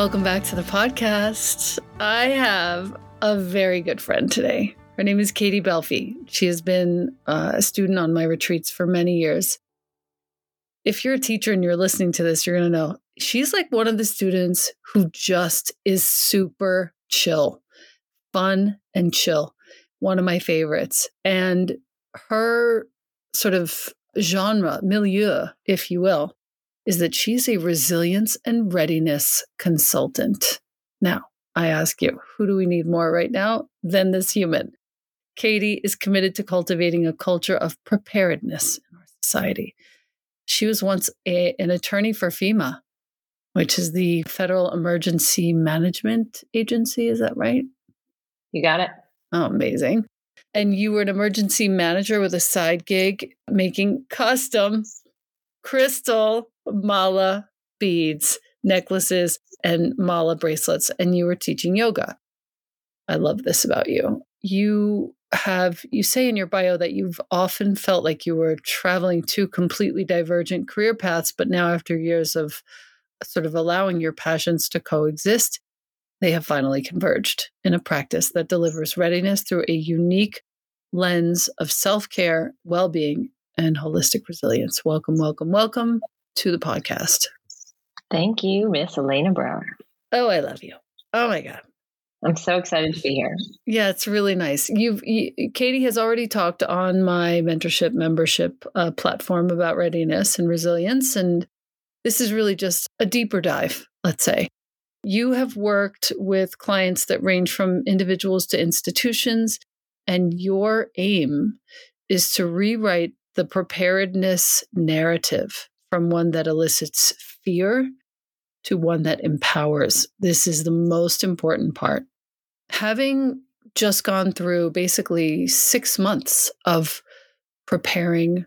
Welcome back to the podcast. I have a very good friend today. Her name is Katie Belfi. She has been uh, a student on my retreats for many years. If you're a teacher and you're listening to this, you're going to know she's like one of the students who just is super chill, fun and chill. One of my favorites. And her sort of genre, milieu, if you will, is that she's a resilience and readiness consultant. Now, I ask you, who do we need more right now than this human? Katie is committed to cultivating a culture of preparedness in our society. She was once a, an attorney for FEMA, which is the Federal Emergency Management Agency. Is that right? You got it. Oh, amazing. And you were an emergency manager with a side gig making custom crystal mala beads, necklaces, and mala bracelets. And you were teaching yoga. I love this about you. You have, you say in your bio that you've often felt like you were traveling two completely divergent career paths, but now after years of sort of allowing your passions to coexist, they have finally converged in a practice that delivers readiness through a unique lens of self care, well being, and holistic resilience. Welcome, welcome, welcome to the podcast. Thank you, Miss Elena Brower. Oh, I love you. Oh my God. I'm so excited to be here. Yeah, it's really nice. You've you, Katie has already talked on my mentorship membership uh, platform about readiness and resilience, and this is really just a deeper dive. Let's say you have worked with clients that range from individuals to institutions, and your aim is to rewrite the preparedness narrative from one that elicits fear to one that empowers. This is the most important part. Having just gone through basically six months of preparing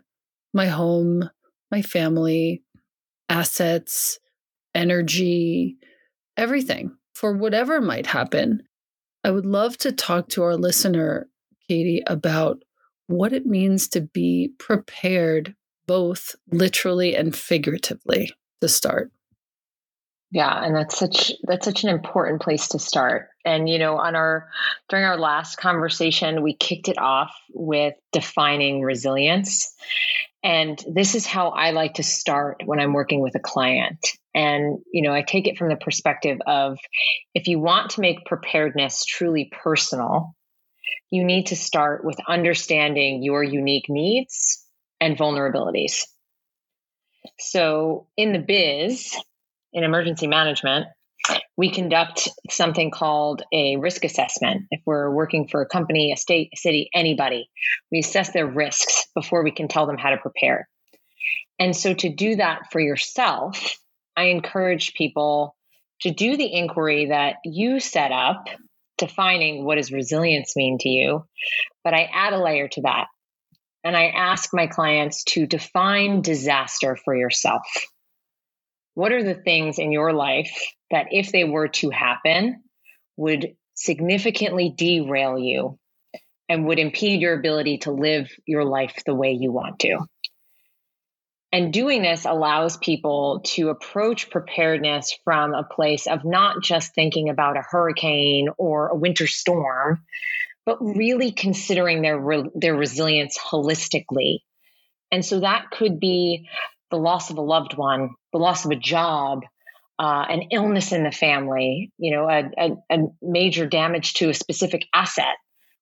my home, my family, assets, energy, everything for whatever might happen. I would love to talk to our listener, Katie, about what it means to be prepared, both literally and figuratively, to start. Yeah, and that's such that's such an important place to start. And you know, on our during our last conversation, we kicked it off with defining resilience. And this is how I like to start when I'm working with a client. And you know, I take it from the perspective of if you want to make preparedness truly personal, you need to start with understanding your unique needs and vulnerabilities. So, in the biz, in emergency management, we conduct something called a risk assessment. If we're working for a company, a state, a city, anybody, we assess their risks before we can tell them how to prepare. And so, to do that for yourself, I encourage people to do the inquiry that you set up, defining what does resilience mean to you. But I add a layer to that. And I ask my clients to define disaster for yourself what are the things in your life that, if they were to happen, would significantly derail you and would impede your ability to live your life the way you want to? And doing this allows people to approach preparedness from a place of not just thinking about a hurricane or a winter storm, but really considering their, re- their resilience holistically. And so that could be the loss of a loved one, the loss of a job, uh, an illness in the family, you know, a, a, a major damage to a specific asset,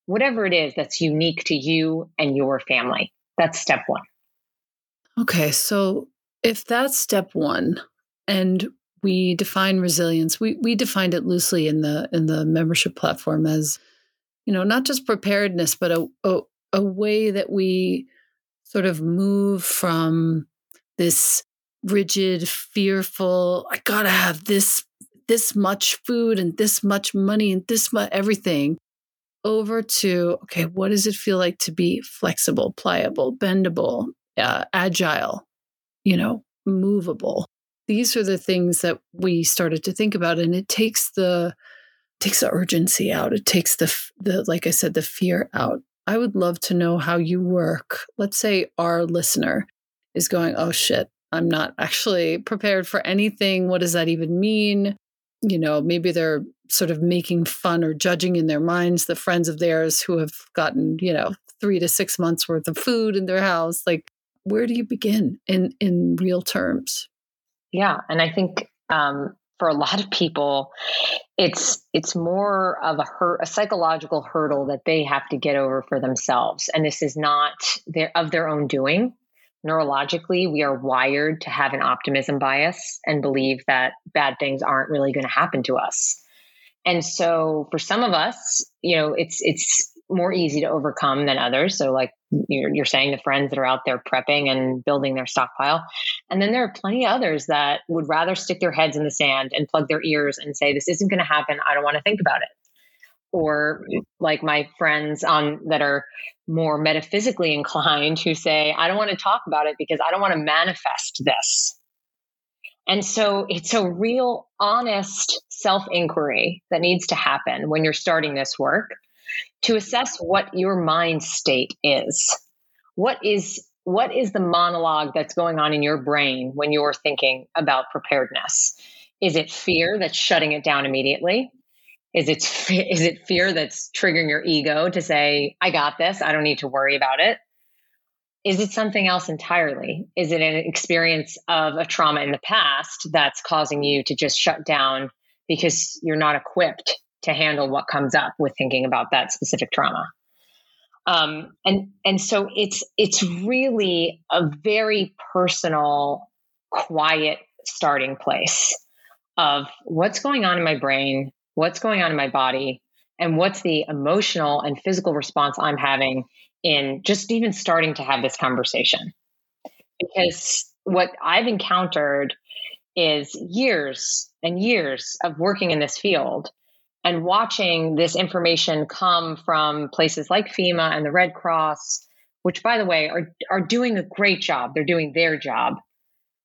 whatever it is that's unique to you and your family. That's step one. Okay. So if that's step one, and we define resilience, we, we defined it loosely in the in the membership platform as, you know, not just preparedness, but a, a, a way that we sort of move from this rigid, fearful, I gotta have this this much food and this much money and this much everything over to okay what does it feel like to be flexible pliable bendable uh, agile you know movable? These are the things that we started to think about and it takes the takes the urgency out it takes the the like i said the fear out i would love to know how you work let's say our listener is going, oh shit, I'm not actually prepared for anything. What does that even mean? You know, maybe they're sort of making fun or judging in their minds the friends of theirs who have gotten, you know, three to six months worth of food in their house. Like, where do you begin in in real terms? Yeah, and I think um, for a lot of people, it's it's more of a a psychological hurdle that they have to get over for themselves, and this is not their of their own doing. Neurologically, we are wired to have an optimism bias and believe that bad things aren't really going to happen to us. And so, for some of us, you know, it's it's more easy to overcome than others. So, like you're, you're saying, the friends that are out there prepping and building their stockpile. And then there are plenty of others that would rather stick their heads in the sand and plug their ears and say, This isn't going to happen. I don't want to think about it. Or like my friends on that are more metaphysically inclined who say, I don't want to talk about it because I don't want to manifest this. And so it's a real honest self inquiry that needs to happen when you're starting this work to assess what your mind state is. What is what is the monologue that's going on in your brain when you're thinking about preparedness? Is it fear that's shutting it down immediately? Is it is it fear that's triggering your ego to say, "I got this. I don't need to worry about it"? Is it something else entirely? Is it an experience of a trauma in the past that's causing you to just shut down because you're not equipped to handle what comes up with thinking about that specific trauma. Um, and and so it's it's really a very personal, quiet starting place of what's going on in my brain, what's going on in my body, and what's the emotional and physical response I'm having in just even starting to have this conversation. Because what I've encountered is years and years of working in this field and watching this information come from places like FEMA and the Red Cross, which, by the way, are, are doing a great job. They're doing their job.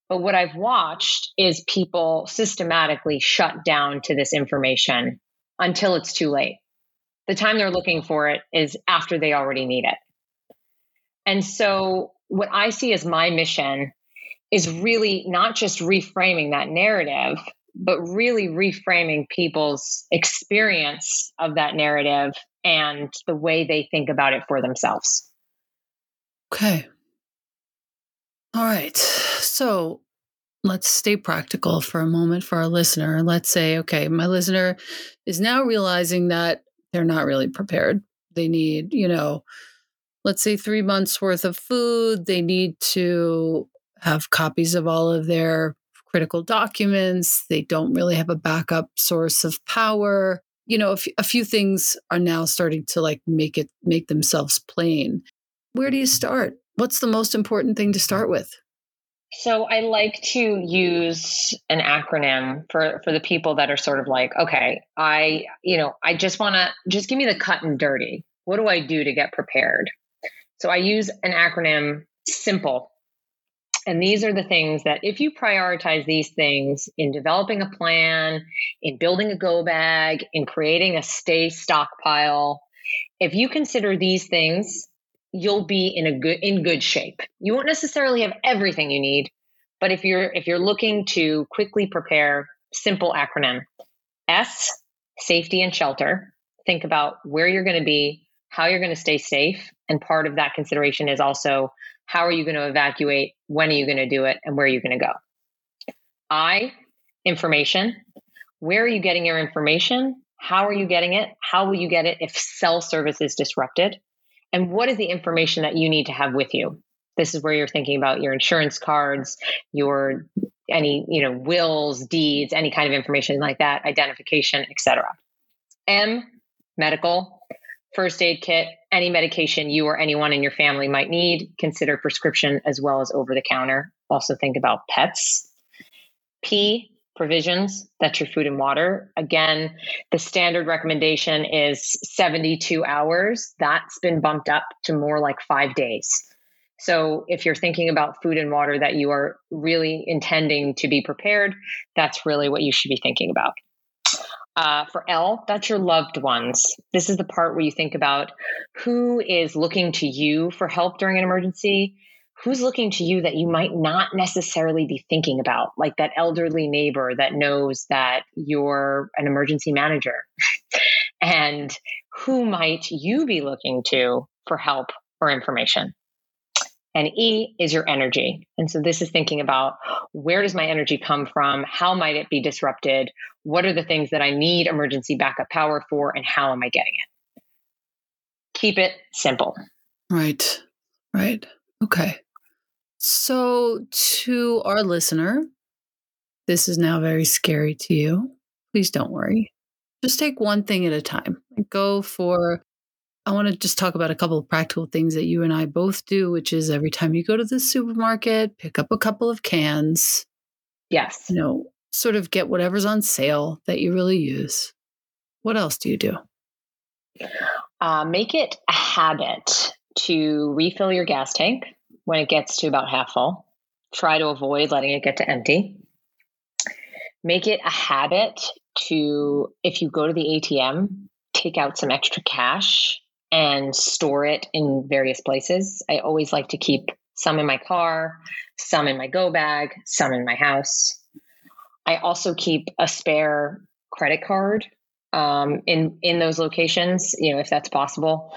But what I've watched is people systematically shut down to this information until it's too late. The time they're looking for it is after they already need it. And so, what I see as my mission is really not just reframing that narrative, but really reframing people's experience of that narrative and the way they think about it for themselves. Okay. All right. So let's stay practical for a moment for our listener. Let's say, okay, my listener is now realizing that they're not really prepared. They need, you know, let's say three months worth of food. They need to have copies of all of their critical documents. They don't really have a backup source of power. You know, a, f- a few things are now starting to like make it make themselves plain. Where do you start? What's the most important thing to start with? So I like to use an acronym for for the people that are sort of like, okay, I, you know, I just want to just give me the cut and dirty. What do I do to get prepared? So I use an acronym simple and these are the things that, if you prioritize these things in developing a plan, in building a go bag, in creating a stay stockpile, if you consider these things, you'll be in a good in good shape. You won't necessarily have everything you need, but if you're if you're looking to quickly prepare, simple acronym S, safety and shelter. Think about where you're going to be, how you're going to stay safe, and part of that consideration is also how are you going to evacuate? When are you going to do it? And where are you going to go? I, information. Where are you getting your information? How are you getting it? How will you get it if cell service is disrupted? And what is the information that you need to have with you? This is where you're thinking about your insurance cards, your any, you know, wills, deeds, any kind of information like that, identification, etc. M, medical first aid kit, any medication you or anyone in your family might need. Consider prescription as well as over the counter. Also, think about pets. P, provisions. That's your food and water. Again, the standard recommendation is 72 hours. That's been bumped up to more like five days. So, if you're thinking about food and water that you are really intending to be prepared, that's really what you should be thinking about. Uh, for L, that's your loved ones. This is the part where you think about who is looking to you for help during an emergency, who's looking to you that you might not necessarily be thinking about, like that elderly neighbor that knows that you're an emergency manager. and who might you be looking to for help or information? And E is your energy. And so this is thinking about where does my energy come from? How might it be disrupted? What are the things that I need emergency backup power for? And how am I getting it? Keep it simple. Right. Right. Okay. So, to our listener, this is now very scary to you. Please don't worry. Just take one thing at a time. Go for I want to just talk about a couple of practical things that you and I both do, which is every time you go to the supermarket, pick up a couple of cans. Yes. You know, sort of get whatever's on sale that you really use. What else do you do? Uh, make it a habit to refill your gas tank when it gets to about half full. Try to avoid letting it get to empty. Make it a habit to, if you go to the ATM, take out some extra cash and store it in various places. I always like to keep some in my car, some in my go bag, some in my house. I also keep a spare credit card um, in in those locations, you know, if that's possible.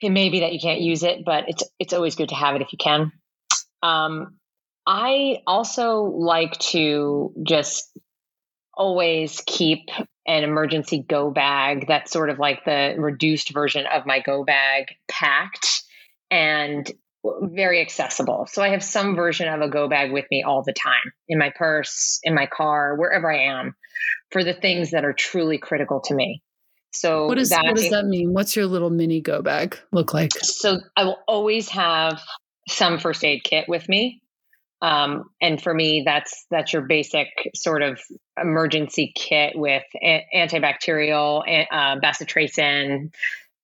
It may be that you can't use it, but it's it's always good to have it if you can. Um, I also like to just always keep an emergency go bag that's sort of like the reduced version of my go bag packed and very accessible. So I have some version of a go bag with me all the time in my purse, in my car, wherever I am for the things that are truly critical to me. So what, is, that, what does that mean? What's your little mini go bag look like? So I will always have some first aid kit with me. Um, and for me, that's that's your basic sort of emergency kit with a- antibacterial, uh, bacitracin.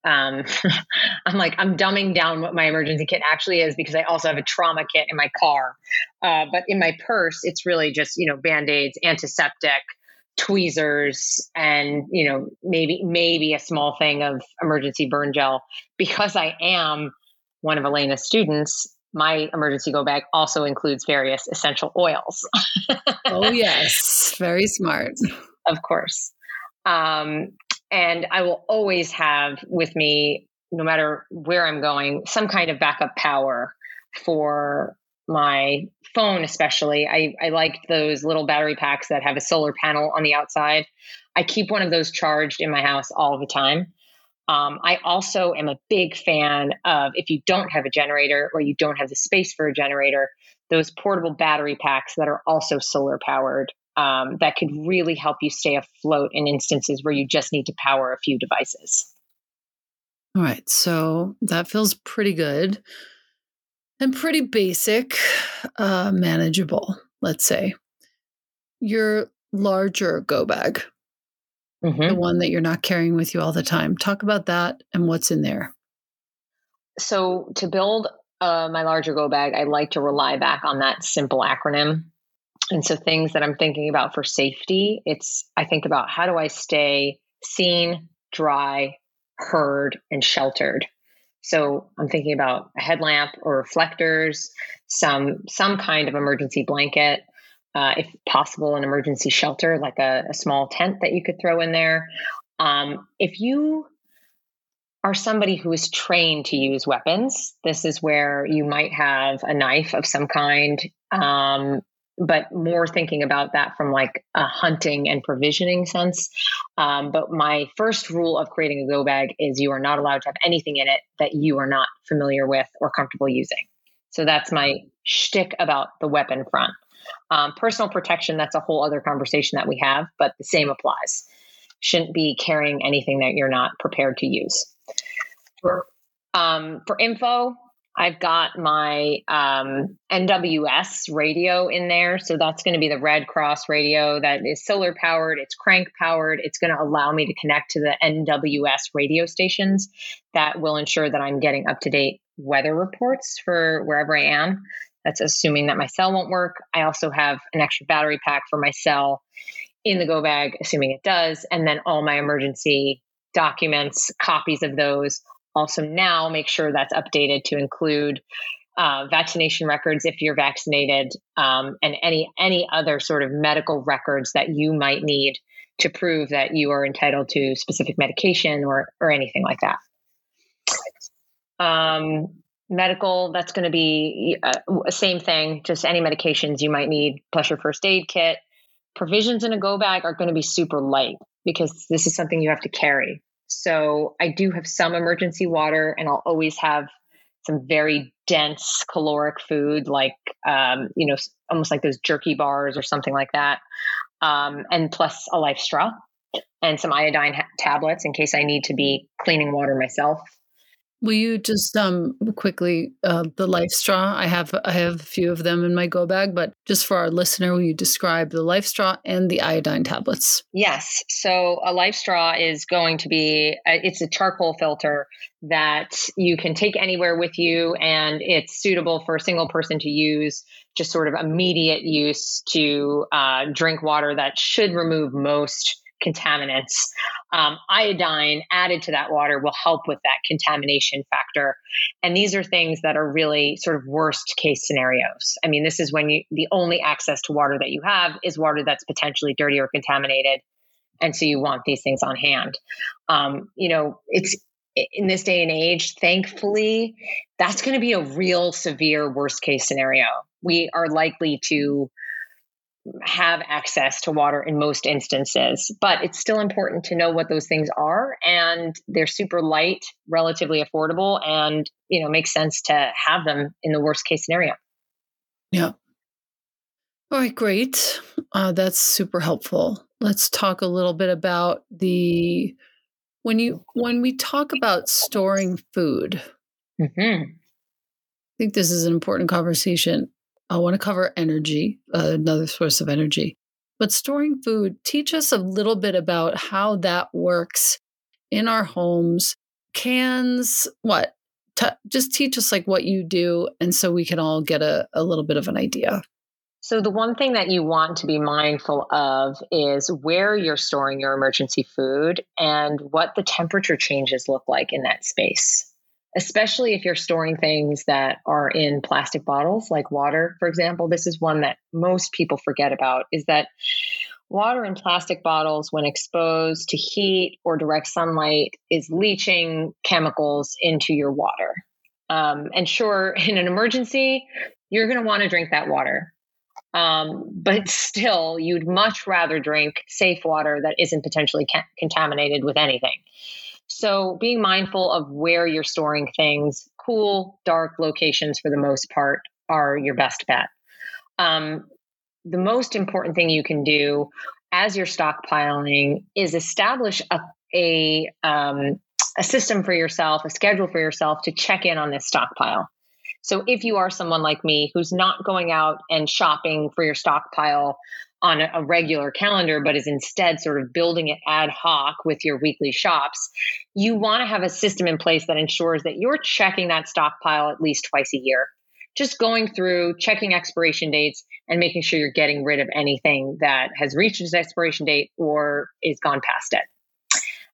Um, I'm like I'm dumbing down what my emergency kit actually is because I also have a trauma kit in my car. Uh, but in my purse, it's really just you know band aids, antiseptic, tweezers, and you know maybe maybe a small thing of emergency burn gel because I am one of Elena's students my emergency go bag also includes various essential oils. oh, yes. Very smart. Of course. Um, and I will always have with me, no matter where I'm going, some kind of backup power for my phone, especially. I, I like those little battery packs that have a solar panel on the outside. I keep one of those charged in my house all the time. Um, I also am a big fan of if you don't have a generator or you don't have the space for a generator, those portable battery packs that are also solar powered um, that could really help you stay afloat in instances where you just need to power a few devices. All right. So that feels pretty good and pretty basic, uh, manageable, let's say. Your larger go bag mm-hmm. the one that you're not carrying with you all the time. Talk about that and what's in there. So, to build uh, my larger go bag, I like to rely back on that simple acronym. And so, things that I'm thinking about for safety, it's I think about how do I stay seen, dry, heard, and sheltered. So I'm thinking about a headlamp or reflectors, some some kind of emergency blanket, uh, if possible, an emergency shelter, like a, a, small tent that you could throw in there. Um, if you are somebody who is trained to use weapons, this is where you might have a knife of some kind, um, but more thinking about that from like a hunting and provisioning sense. Um, but my first rule of creating a go bag is you are not allowed to have anything in it that you are not familiar with or comfortable using. So that's my shtick about the weapon front. Um, personal protection, that's a whole other conversation that we have, but the same applies. Shouldn't be carrying anything that you're not prepared to use. For, um, for info, I've got my um, NWS radio in there. So that's going to be the Red Cross radio that is solar powered, it's crank powered. It's going to allow me to connect to the NWS radio stations that will ensure that I'm getting up to date weather reports for wherever I am. That's assuming that my cell won't work. I also have an extra battery pack for my cell in the go bag, assuming it does, and then all my emergency documents, copies of those. Also, now make sure that's updated to include uh, vaccination records if you're vaccinated, um, and any any other sort of medical records that you might need to prove that you are entitled to specific medication or or anything like that. Um, medical, that's going to be uh, same thing, just any medications you might need, plus your first aid kit. Provisions in a go bag are going to be super light because this is something you have to carry. So I do have some emergency water, and I'll always have some very dense caloric food, like um, you know, almost like those jerky bars or something like that, um, and plus a life straw and some iodine ha- tablets in case I need to be cleaning water myself. Will you just um quickly uh, the life straw? I have I have a few of them in my go bag, but just for our listener, will you describe the life straw and the iodine tablets? Yes. So a life straw is going to be a, uh, it's a charcoal filter that you can take anywhere with you, and it's suitable for a single person to use, just sort of immediate use to uh, drink water that should remove most contaminants. Um, iodine added to that water will help with that contamination factor. And these are things that are really sort of worst case scenarios. I mean, this is when you the only access to water that you have is water that's potentially dirty or contaminated. And so you want these things on hand. Um, you know, it's in this day and age, thankfully, that's going to be a real severe worst case scenario. We are likely to have access to water in most instances, but it's still important to know what those things are and they're super light, relatively affordable and, you know, makes sense to have them in the worst case scenario. Yeah. All right, great. Uh, that's super helpful. Let's talk a little bit about the when you when we talk about storing food. Mm-hmm. I think this is an important conversation. I want to cover energy, uh, another source of energy. But storing food, teach us a little bit about how that works in our homes. Cans, what? T- just teach us like what you do, and so we can all get a, a little bit of an idea. So, the one thing that you want to be mindful of is where you're storing your emergency food and what the temperature changes look like in that space especially if you're storing things that are in plastic bottles like water for example this is one that most people forget about is that water in plastic bottles when exposed to heat or direct sunlight is leaching chemicals into your water. Um, and sure in an emergency you're going to want to drink that water. Um, but still you'd much rather drink safe water that isn't potentially ca- contaminated with anything so being mindful of where you're storing things, cool, dark locations for the most part are your best bet. Um, the most important thing you can do as you're stockpiling is establish a, a, um, a system for yourself, a schedule for yourself to check in on this stockpile. So if you are someone like me who's not going out and shopping for your stockpile on a, regular calendar, but is instead sort of building it ad hoc with your weekly shops, you want to have a system in place that ensures that you're checking that stockpile at least twice a year. Just going through, checking expiration dates, and making sure you're getting rid of anything that has reached its expiration date or is gone past it.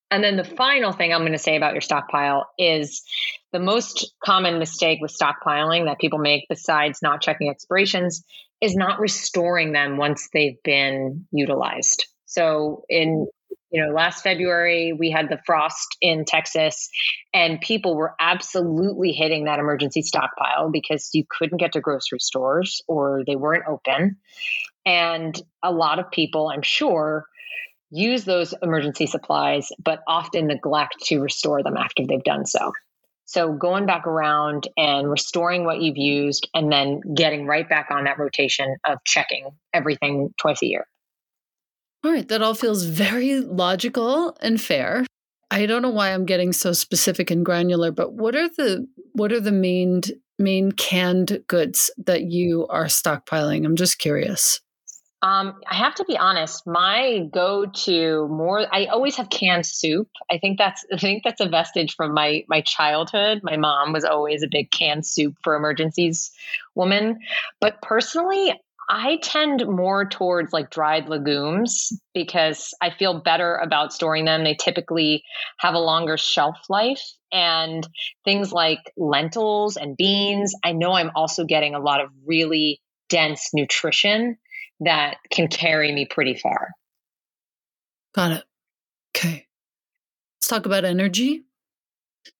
And then the final thing I'm going to say about your stockpile is the most common mistake with stockpiling that people make, besides not checking expirations, is not restoring them once they've been utilized. So in you know last February we had the frost in Texas and people were absolutely hitting that emergency stockpile because you couldn't get to grocery stores or they weren't open. And a lot of people, I'm sure, use those emergency supplies but often neglect to restore them after they've done so. So going back around and restoring what you've used and then getting right back on that rotation of checking everything twice a year. All right, that all feels very logical and fair. I don't know why I'm getting so specific and granular, but what are the what are the main main canned goods that you are stockpiling? I'm just curious. Um, I have to be honest. My go-to more, I always have canned soup. I think that's, I think that's a vestige from my my childhood. My mom was always a big canned soup for emergencies woman. But personally, I tend more towards like dried legumes because I feel better about storing them. They typically have a longer shelf life. And things like lentils and beans, I know I'm also getting a lot of really dense nutrition that can carry me pretty far. Got it. Okay. Let's talk about energy.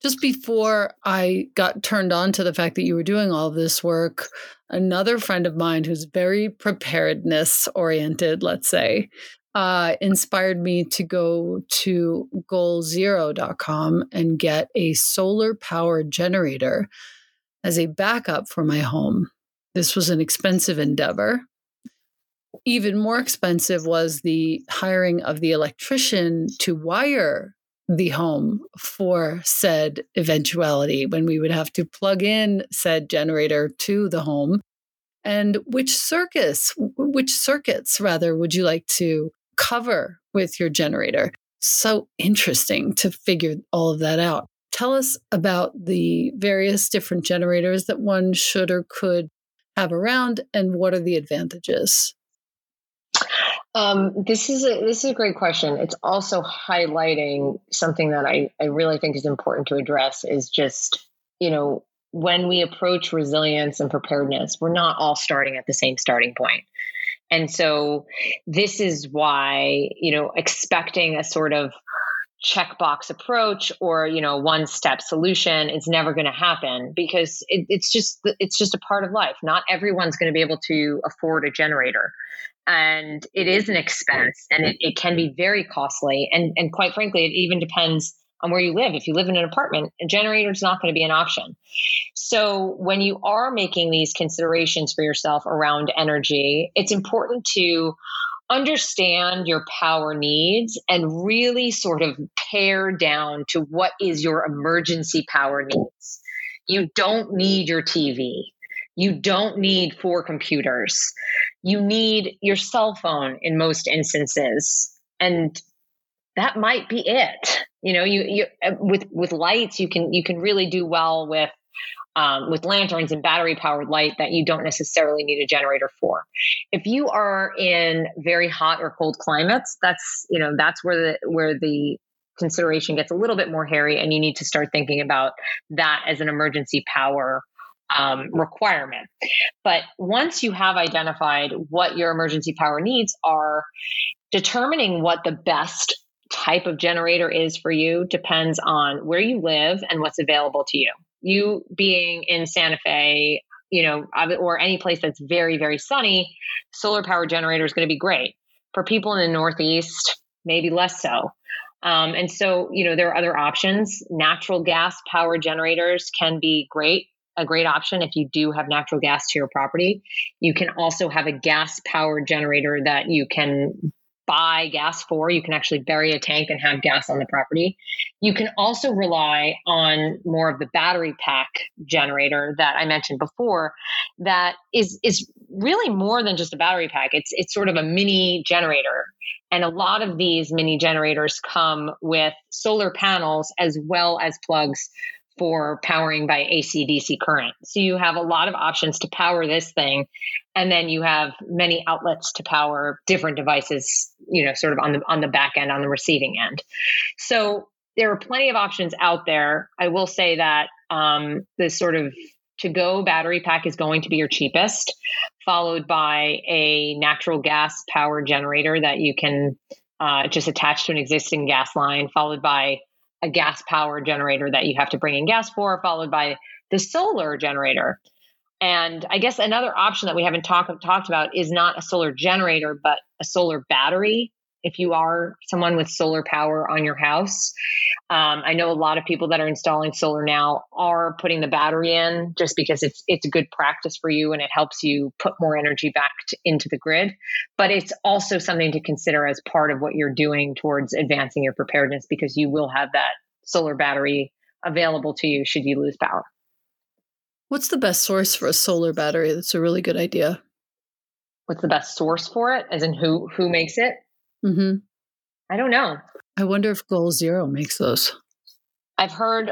Just before I got turned on to the fact that you were doing all this work, another friend of mine who's very preparedness oriented, let's say, uh, inspired me to go to goalzero.com and get a solar powered generator as a backup for my home. This was an expensive endeavor. Even more expensive was the hiring of the electrician to wire the home for said eventuality when we would have to plug in said generator to the home. And which circuits which circuits rather would you like to cover with your generator? So interesting to figure all of that out. Tell us about the various different generators that one should or could have around and what are the advantages um, this is a this is a great question. It's also highlighting something that I, I really think is important to address is just, you know, when we approach resilience and preparedness, we're not all starting at the same starting point. And so this is why, you know, expecting a sort of checkbox approach or you know one step solution is never going to happen because it, it's just it's just a part of life not everyone's going to be able to afford a generator and it is an expense and it, it can be very costly. And and quite frankly it even depends on where you live. If you live in an apartment a generator is not going to be an option. So when you are making these considerations for yourself around energy it's important to understand your power needs and really sort of pare down to what is your emergency power needs. You don't need your tv you don't need four computers. You need your cell phone in most instances. And that might be it. You know, you, you uh, with with lights, you can you can really do well with um, with lanterns and battery powered light that you don't necessarily need a generator for. If you are in very hot or cold climates, that's you know that's where the where the consideration gets a little bit more hairy, and you need to start thinking about that as an emergency power um, requirement. But once you have identified what your emergency power needs are, determining what the best type of generator is for you depends on where you live and what's available to you. You being in Santa Fe, you know, or any place that's very, very sunny, solar power generator is going to be great. For people in the Northeast, maybe less so. Um, and so, you know, there are other options. Natural gas power generators can be great a great option if you do have natural gas to your property. You can also have a gas powered generator that you can buy gas for. You can actually bury a tank and have gas on the property. You can also rely on more of the battery pack generator that I mentioned before that is is really more than just a battery pack. It's it's sort of a mini generator. And a lot of these mini generators come with solar panels as well as plugs for powering by AC DC current. So you have a lot of options to power this thing. And then you have many outlets to power different devices, you know, sort of on the on the back end, on the receiving end. So there are plenty of options out there. I will say that um, this sort of to go battery pack is going to be your cheapest, followed by a natural gas power generator that you can uh, just attach to an existing gas line, followed by a gas power generator that you have to bring in gas for, followed by the solar generator. And I guess another option that we haven't talked talked about is not a solar generator, but a solar battery if you are someone with solar power on your house. Um, I know a lot of people that are installing solar now are putting the battery in just because it's it's a good practice for you and it helps you put more energy back to, into the grid. But it's also something to consider as part of what you're doing towards advancing your preparedness because you will have that solar battery available to you should you lose power. What's the best source for a solar battery? That's a really good idea. What's the best source for it? As in who who makes it? Mm-hmm. I don't know. I wonder if Goal Zero makes those. I've heard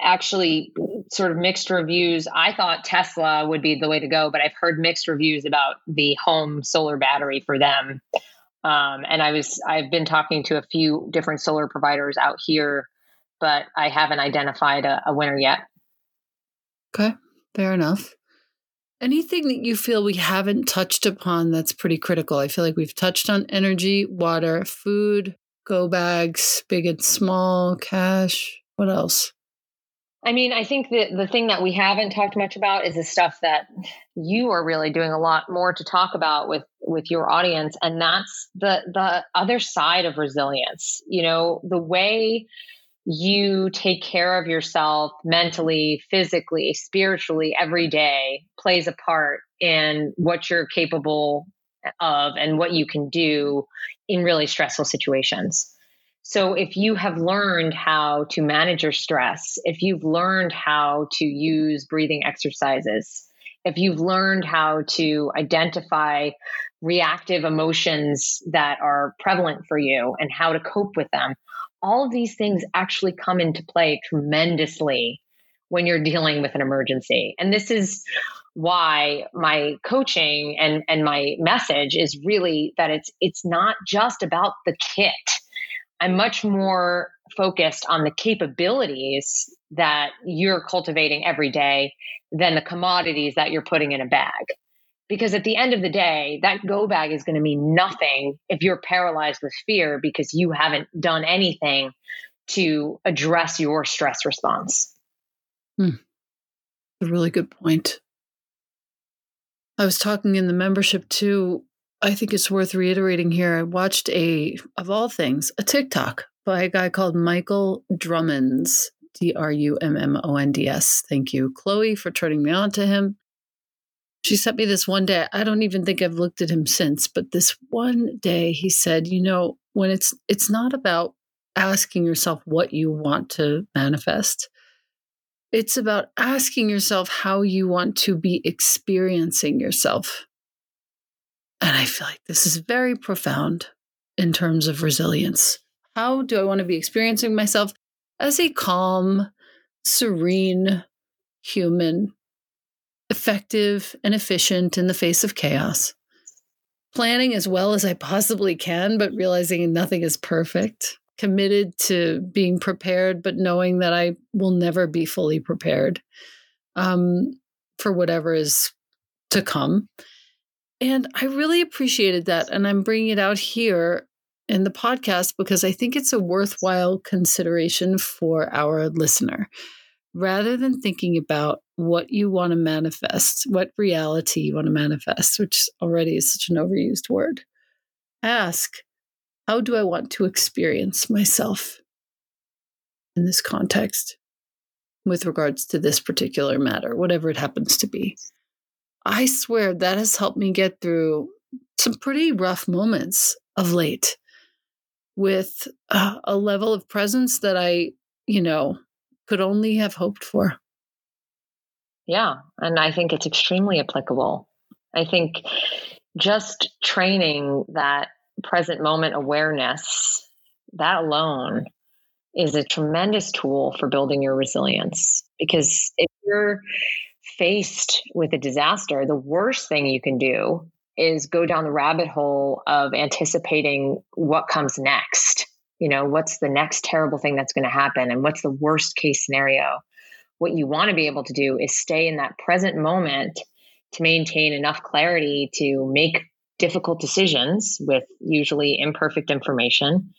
actually sort of mixed reviews. I thought Tesla would be the way to go, but I've heard mixed reviews about the home solar battery for them. Um, and I was I've been talking to a few different solar providers out here, but I haven't identified a, a winner yet. Okay, fair enough. Anything that you feel we haven't touched upon that's pretty critical? I feel like we've touched on energy, water, food, go bags, big and small, cash. What else? I mean, I think that the thing that we haven't talked much about is the stuff that you are really doing a lot more to talk about with with your audience, and that's the the other side of resilience. You know, the way you take care of yourself mentally, physically, spiritually every day plays a part in what you're capable of and what you can do in really stressful situations. So, if you have learned how to manage your stress, if you've learned how to use breathing exercises, if you've learned how to identify reactive emotions that are prevalent for you and how to cope with them, all of these things actually come into play tremendously when you're dealing with an emergency. And this is why my coaching and and my message is really that it's it's not just about the kit. I'm much more focused on the capabilities that you're cultivating every day than the commodities that you're putting in a bag. Because at the end of the day, that go bag is going to mean nothing if you're paralyzed with fear because you haven't done anything to address your stress response. Hmm. A really good point. I was talking in the membership too. I think it's worth reiterating here. I watched a, of all things, a TikTok by a guy called Michael Drummonds, D R U M M O N D S. Thank you, Chloe, for turning me on to him. She sent me this one day. I don't even think I've looked at him since, but this one day he said, you know, when it's it's not about asking yourself what you want to manifest. It's about asking yourself how you want to be experiencing yourself. And I feel like this is very profound in terms of resilience. How do I want to be experiencing myself as a calm, serene human effective and efficient in the face of chaos. Planning as well as I possibly can, but realizing nothing is perfect. Committed to being prepared, but knowing that I will never be fully prepared um, for whatever is to come. And I really appreciated that. And I'm bringing it out here in the podcast because I think it's a worthwhile consideration for our listener rather than thinking about what you want to manifest, what reality you want to manifest, which already is such an overused word, ask, how do I want to experience myself in this context with regards to this particular matter, whatever it happens to be? I swear that has helped me get through some pretty rough moments of late with uh, a level of presence that I, you know, could only have hoped for. Yeah. And I think it's extremely applicable. I think just training that present moment awareness, that alone is a tremendous tool for building your resilience. Because if you're faced with a disaster, the worst thing you can do is go down the rabbit hole of anticipating what comes next you know what's the next terrible thing that's going to happen and what's the worst case scenario? What you want to be able to do is stay in that present moment to maintain enough clarity to make difficult decisions with usually imperfect information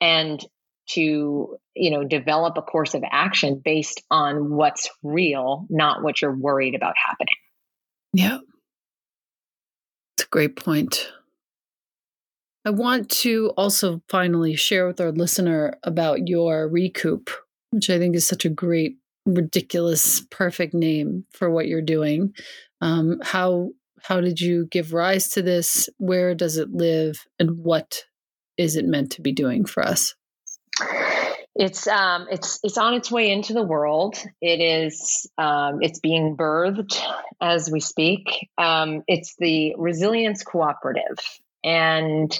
and to you know develop a course of action based on what's real not what you're worried about happening. Yeah. It's a great point I want to also finally share with our listener about your Recoop, which I think is such a great, ridiculous, perfect name for what you're doing. Um, how how did you give rise to this? Where does it live, and what is it meant to be doing for us? It's um, it's it's on its way into the world. It is um, it's being birthed as we speak. Um, it's the Resilience Cooperative, and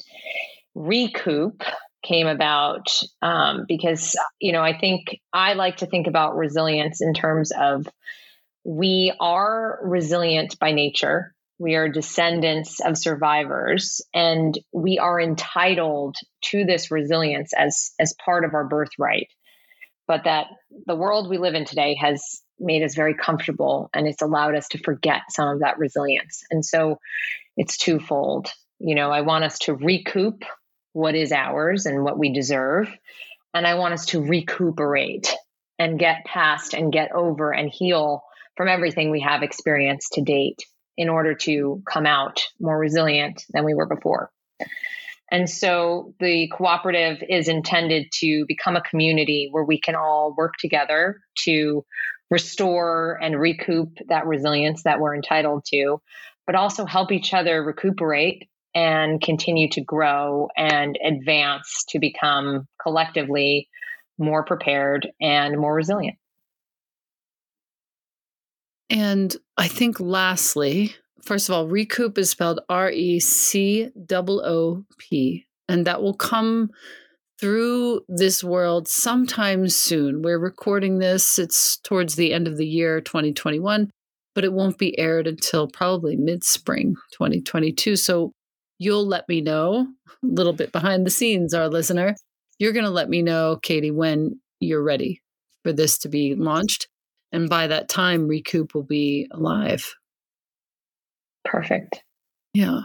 Recoop came about um, because you know i think i like to think about resilience in terms of we are resilient by nature. We are descendants of survivors and we are entitled to this resilience as as part of our birthright. But that the world we live in today has made us very comfortable and it's allowed us to forget some of that resilience. And so it's twofold you know, I want us to recoup what is ours and what we deserve. And I want us to recuperate and get past and get over and heal from everything we have experienced to date in order to come out more resilient than we were before. And so the cooperative is intended to become a community where we can all work together to restore and recoup that resilience that we're entitled to, but also help each other recuperate and continue to grow and advance to become collectively more prepared and more resilient. And I think lastly, first of all, Recoop is spelled R E C O O P, and that will come through this world sometime soon. We're recording this, it's towards the end of the year 2021, but it won't be aired until probably mid spring 2022. So you'll let me know a little bit behind the scenes, our listener. You're going to let me know, Katie, when you're ready for this to be launched. And by that time, Recoop will be alive. Perfect. Yeah,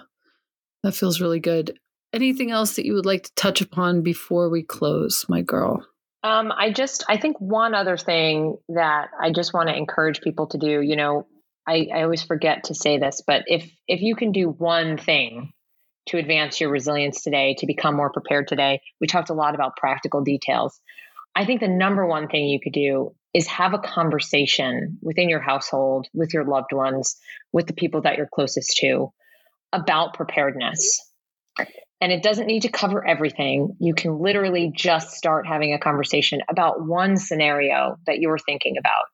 that feels really good. Anything else that you would like to touch upon before we close, my girl? Um, I just, I think one other thing that I just want to encourage people to do, you know, I, I always forget to say this, but if if you can do one thing to advance your resilience today, to become more prepared today, we talked a lot about practical details. I think the number one thing you could do is have a conversation within your household, with your loved ones, with the people that you're closest to about preparedness. And it doesn't need to cover everything. You can literally just start having a conversation about one scenario that you're thinking about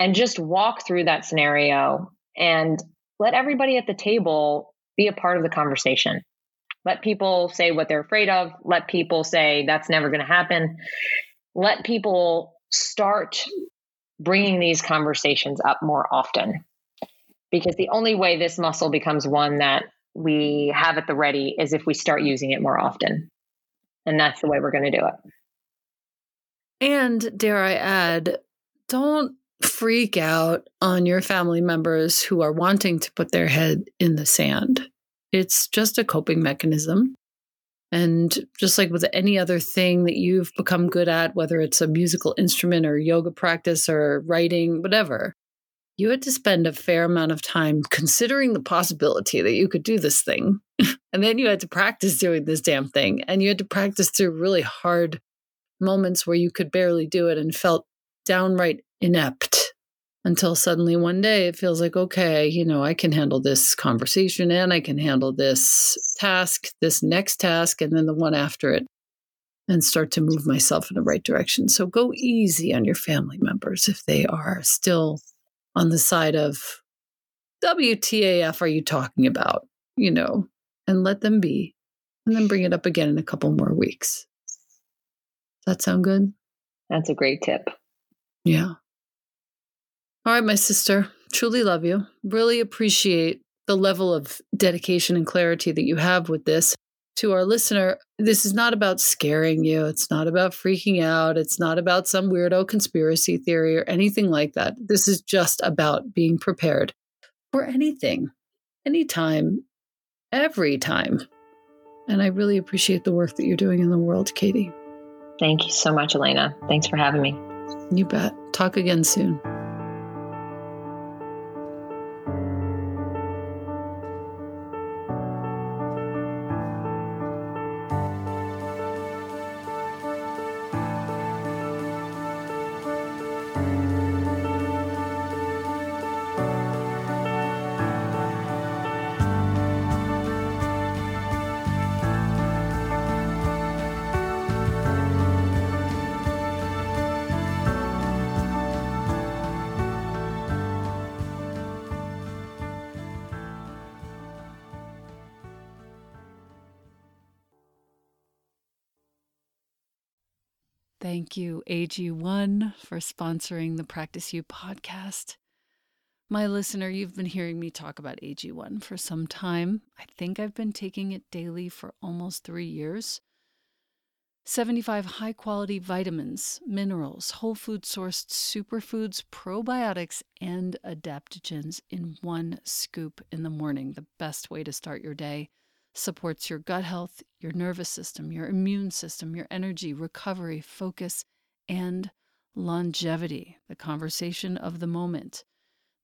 and just walk through that scenario and let everybody at the table be a part of the conversation. Let people say what they're afraid of. Let people say that's never going to happen. Let people start bringing these conversations up more often because the only way this muscle becomes one that we have at the ready is if we start using it more often. And that's the way we're going to do it. And dare I add, don't freak out on your family members who are wanting to put their head in the sand. It's just a coping mechanism. And just like with any other thing that you've become good at, whether it's a musical instrument or yoga practice or writing, whatever, you had to spend a fair amount of time considering the possibility that you could do this thing. and then you had to practice doing this damn thing. And you had to practice through really hard moments where you could barely do it and felt downright inept until suddenly one day it feels like, okay, you know, I can handle this conversation and I can handle this task, this next task, and then the one after it, and start to move myself in the right direction. So go easy on your family members if they are still on the side of WTAF are you talking about? You know, and let them be, and then bring it up again in a couple more weeks. Does that sound good? That's a great tip. Yeah. All right, my sister, truly love you. Really appreciate the level of dedication and clarity that you have with this. To our listener, this is not about scaring you. It's not about freaking out. It's not about some weirdo conspiracy theory or anything like that. This is just about being prepared for anything, anytime, every time. And I really appreciate the work that you're doing in the world, Katie. Thank you so much, Elena. Thanks for having me. You bet. Talk again soon. AG1, for sponsoring the Practice You podcast. My listener, you've been hearing me talk about AG1 for some time. I think I've been taking it daily for almost three years. 75 high quality vitamins, minerals, whole food sourced superfoods, probiotics, and adaptogens in one scoop in the morning. The best way to start your day supports your gut health, your nervous system, your immune system, your energy, recovery, focus, and longevity, the conversation of the moment.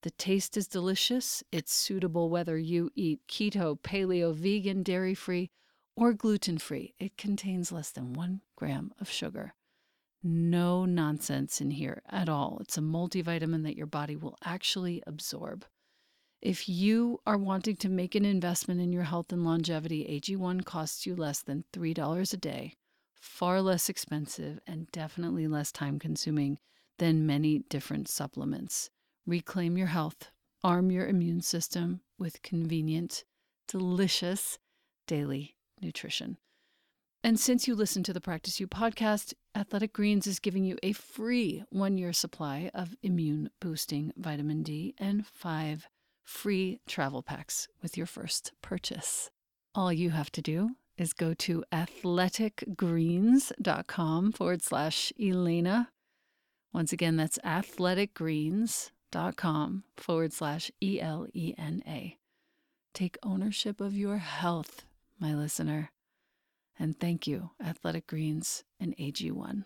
The taste is delicious. It's suitable whether you eat keto, paleo, vegan, dairy free, or gluten free. It contains less than one gram of sugar. No nonsense in here at all. It's a multivitamin that your body will actually absorb. If you are wanting to make an investment in your health and longevity, AG1 costs you less than $3 a day, far less expensive, and definitely less time consuming than many different supplements. Reclaim your health, arm your immune system with convenient, delicious daily nutrition. And since you listen to the Practice You podcast, Athletic Greens is giving you a free one year supply of immune boosting vitamin D and five free travel packs with your first purchase. All you have to do is go to athleticgreens.com forward slash Elena. Once again, that's athleticgreens.com com forward slash E L E N A. Take ownership of your health, my listener. And thank you, Athletic Greens and AG1.